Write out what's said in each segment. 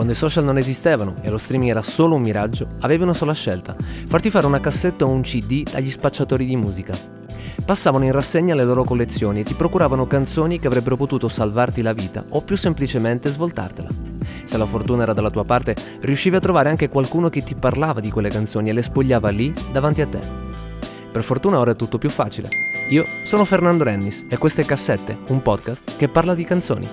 Quando i social non esistevano e lo streaming era solo un miraggio, avevi una sola scelta, farti fare una cassetta o un CD dagli spacciatori di musica. Passavano in rassegna le loro collezioni e ti procuravano canzoni che avrebbero potuto salvarti la vita o più semplicemente svoltartela. Se la fortuna era dalla tua parte, riuscivi a trovare anche qualcuno che ti parlava di quelle canzoni e le spogliava lì davanti a te. Per fortuna ora è tutto più facile. Io sono Fernando Rennis e questo è Cassette, un podcast che parla di canzoni.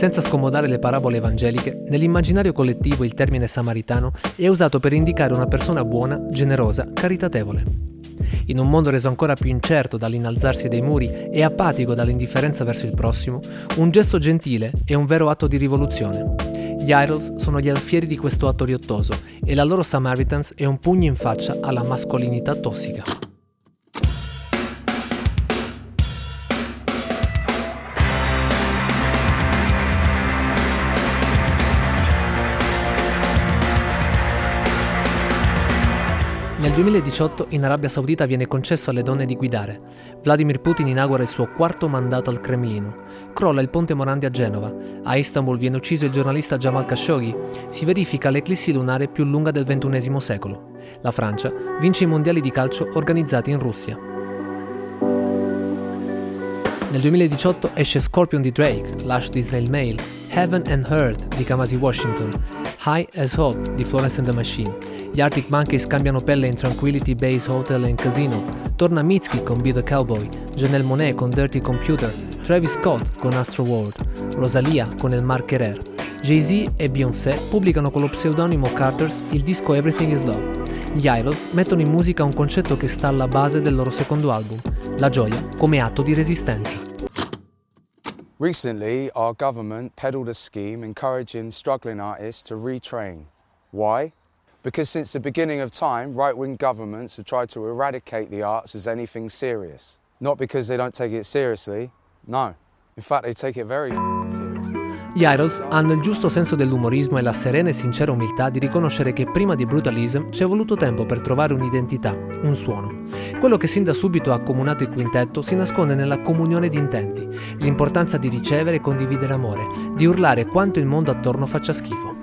Senza scomodare le parabole evangeliche, nell'immaginario collettivo il termine samaritano è usato per indicare una persona buona, generosa, caritatevole. In un mondo reso ancora più incerto dall'innalzarsi dei muri e apatico dall'indifferenza verso il prossimo, un gesto gentile è un vero atto di rivoluzione. Gli Idols sono gli alfieri di questo atto riottoso e la loro Samaritans è un pugno in faccia alla mascolinità tossica. Nel 2018 in Arabia Saudita viene concesso alle donne di guidare. Vladimir Putin inaugura il suo quarto mandato al Cremlino. Crolla il ponte Morandi a Genova. A Istanbul viene ucciso il giornalista Jamal Khashoggi. Si verifica l'eclissi lunare più lunga del XXI secolo. La Francia vince i mondiali di calcio organizzati in Russia. Nel 2018 esce Scorpion di Drake, Lush di Snail Mail, Heaven and Earth di Kamasi Washington, High as Hope di Florence and the Machine, gli Arctic Monkeys cambiano pelle in Tranquility Base Hotel and Casino, torna Mitski con Be the Cowboy, Janelle Monet con Dirty Computer, Travis Scott con Astro World, Rosalia con El Mar Querer. Jay-Z e Beyoncé pubblicano con lo pseudonimo Carters il disco Everything is Love. Gli Idols mettono in musica un concetto che sta alla base del loro secondo album, la gioia come atto di resistenza. Recently, our government peddled a scheme encouraging struggling artists to retrain. Why? Because since the beginning of time, right wing governments have tried to eradicate the arts as anything serious. Not because they don't take it seriously, no. In fact, they take it very seriously. Gli Idols hanno il giusto senso dell'umorismo e la serena e sincera umiltà di riconoscere che prima di Brutalism c'è voluto tempo per trovare un'identità, un suono. Quello che sin da subito ha accomunato il quintetto si nasconde nella comunione di intenti, l'importanza di ricevere e condividere amore, di urlare quanto il mondo attorno faccia schifo.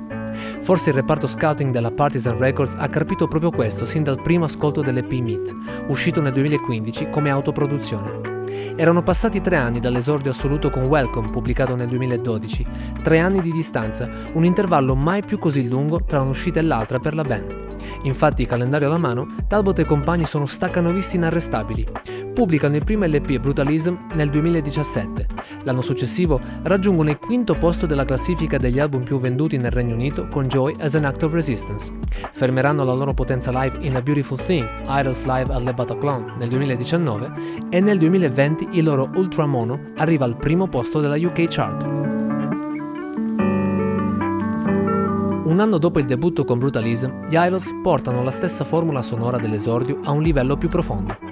Forse il reparto scouting della Partisan Records ha capito proprio questo sin dal primo ascolto dell'EP Meet, uscito nel 2015 come autoproduzione. Erano passati tre anni dall'esordio assoluto con Welcome, pubblicato nel 2012, tre anni di distanza, un intervallo mai più così lungo tra un'uscita e l'altra per la band. Infatti, calendario alla mano, Talbot e compagni sono staccanovisti inarrestabili. Pubblicano il primo LP Brutalism nel 2017. L'anno successivo raggiungono il quinto posto della classifica degli album più venduti nel Regno Unito con Joy as an Act of Resistance. Fermeranno la loro potenza live in A Beautiful Thing, Idols Live at Le Bataclan nel 2019 e nel 2020 il loro Ultramono arriva al primo posto della UK chart. Un anno dopo il debutto con Brutalism, gli Idols portano la stessa formula sonora dell'esordio a un livello più profondo.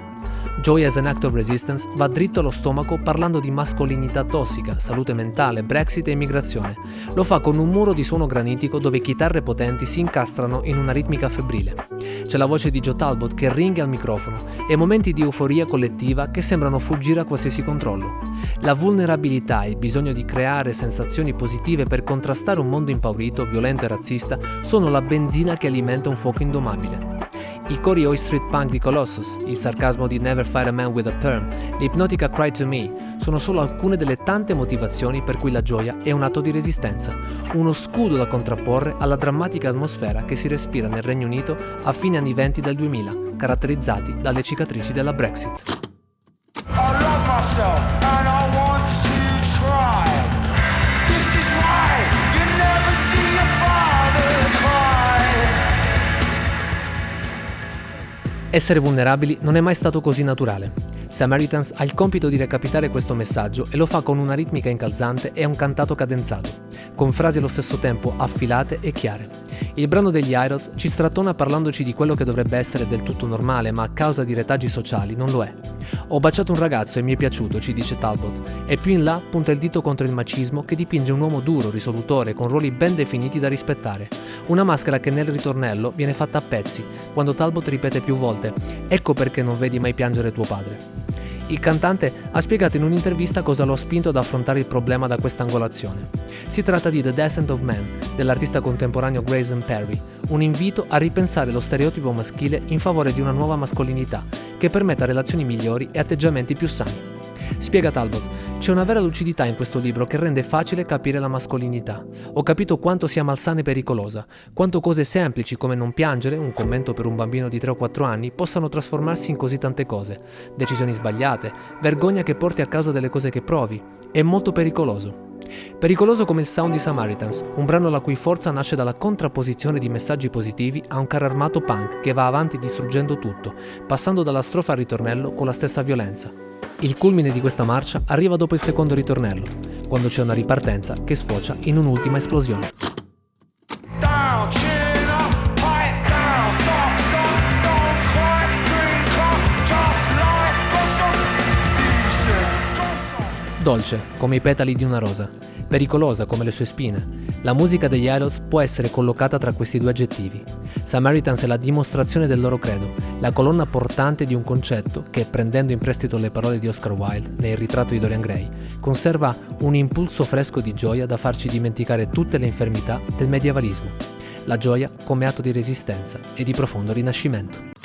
Joy as an Act of Resistance va dritto allo stomaco parlando di mascolinità tossica, salute mentale, Brexit e immigrazione. Lo fa con un muro di suono granitico dove chitarre potenti si incastrano in una ritmica febbrile. C'è la voce di Joe Talbot che ringhia al microfono e momenti di euforia collettiva che sembrano fuggire a qualsiasi controllo. La vulnerabilità e il bisogno di creare sensazioni positive per contrastare un mondo impaurito, violento e razzista sono la benzina che alimenta un fuoco indomabile. I cori Oi Street Punk di Colossus, il sarcasmo di Never Fight a Man with a Perm, l'ipnotica Cry to Me sono solo alcune delle tante motivazioni per cui la gioia è un atto di resistenza, uno scudo da contrapporre alla drammatica atmosfera che si respira nel Regno Unito a fine anni 20 del 2000, caratterizzati dalle cicatrici della Brexit. Essere vulnerabili non è mai stato così naturale. Samaritans ha il compito di recapitare questo messaggio e lo fa con una ritmica incalzante e un cantato cadenzato, con frasi allo stesso tempo affilate e chiare. Il brano degli Idols ci strattona parlandoci di quello che dovrebbe essere del tutto normale, ma a causa di retaggi sociali non lo è. Ho baciato un ragazzo e mi è piaciuto, ci dice Talbot, e più in là punta il dito contro il macismo che dipinge un uomo duro, risolutore, con ruoli ben definiti da rispettare. Una maschera che nel ritornello viene fatta a pezzi, quando Talbot ripete più volte: Ecco perché non vedi mai piangere tuo padre. Il cantante ha spiegato in un'intervista cosa lo ha spinto ad affrontare il problema da questa angolazione. Si tratta di The Descent of Man dell'artista contemporaneo Grayson Perry, un invito a ripensare lo stereotipo maschile in favore di una nuova mascolinità che permetta relazioni migliori e atteggiamenti più sani. Spiega Talbot, c'è una vera lucidità in questo libro che rende facile capire la mascolinità. Ho capito quanto sia malsana e pericolosa, quanto cose semplici come non piangere, un commento per un bambino di 3 o 4 anni, possano trasformarsi in così tante cose. Decisioni sbagliate, vergogna che porti a causa delle cose che provi. È molto pericoloso. Pericoloso come il Sound di Samaritans, un brano la cui forza nasce dalla contrapposizione di messaggi positivi a un carro armato punk che va avanti distruggendo tutto, passando dalla strofa al ritornello con la stessa violenza. Il culmine di questa marcia arriva dopo il secondo ritornello, quando c'è una ripartenza che sfocia in un'ultima esplosione. Dolce, come i petali di una rosa, pericolosa come le sue spine. La musica degli Idols può essere collocata tra questi due aggettivi. Samaritans è la dimostrazione del loro credo, la colonna portante di un concetto che, prendendo in prestito le parole di Oscar Wilde nel ritratto di Dorian Gray, conserva un impulso fresco di gioia da farci dimenticare tutte le infermità del medievalismo. La gioia come atto di resistenza e di profondo rinascimento.